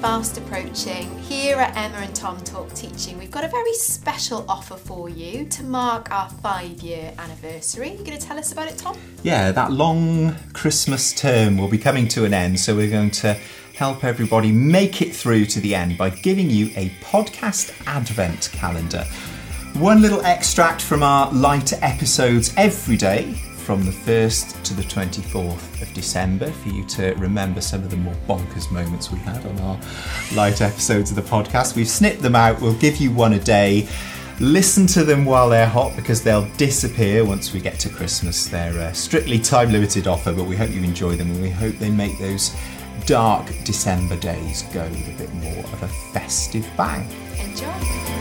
fast approaching, here at Emma and Tom Talk Teaching, we've got a very special offer for you to mark our five year anniversary. You're going to tell us about it, Tom? Yeah, that long Christmas term will be coming to an end, so we're going to help everybody make it through to the end by giving you a podcast advent calendar. One little extract from our lighter episodes every day from the 1st to the 24th of December for you to remember some of the more bonkers moments we had on our light episodes of the podcast. We've snipped them out, we'll give you one a day. Listen to them while they're hot because they'll disappear once we get to Christmas. They're a strictly time limited offer, but we hope you enjoy them and we hope they make those dark December days go with a bit more of a festive bang. Enjoy.